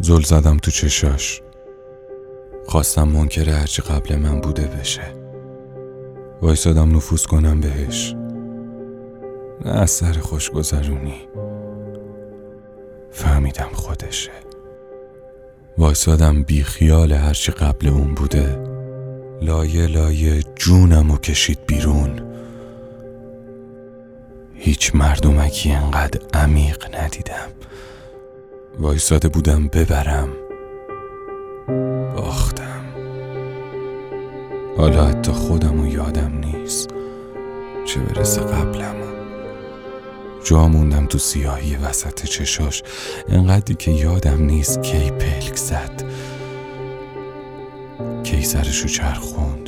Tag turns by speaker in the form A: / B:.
A: زل زدم تو چشاش. خواستم منکر هرچی قبل من بوده بشه. وایسادم نفوذ کنم بهش. نه از سر خوشگذرونی. فهمیدم خودشه. وایسادم بی خیال هرچی قبل اون بوده. لایه لایه جونم و کشید بیرون. هیچ مردمکی انقدر عمیق ندیدم. وایساده بودم ببرم. باختم. حالا حتی خودم و یادم نیست چه برسه قبلم. جا موندم تو سیاهی وسط چشاش. انقدری که یادم نیست کی پلک زد. کی سرشو چرخون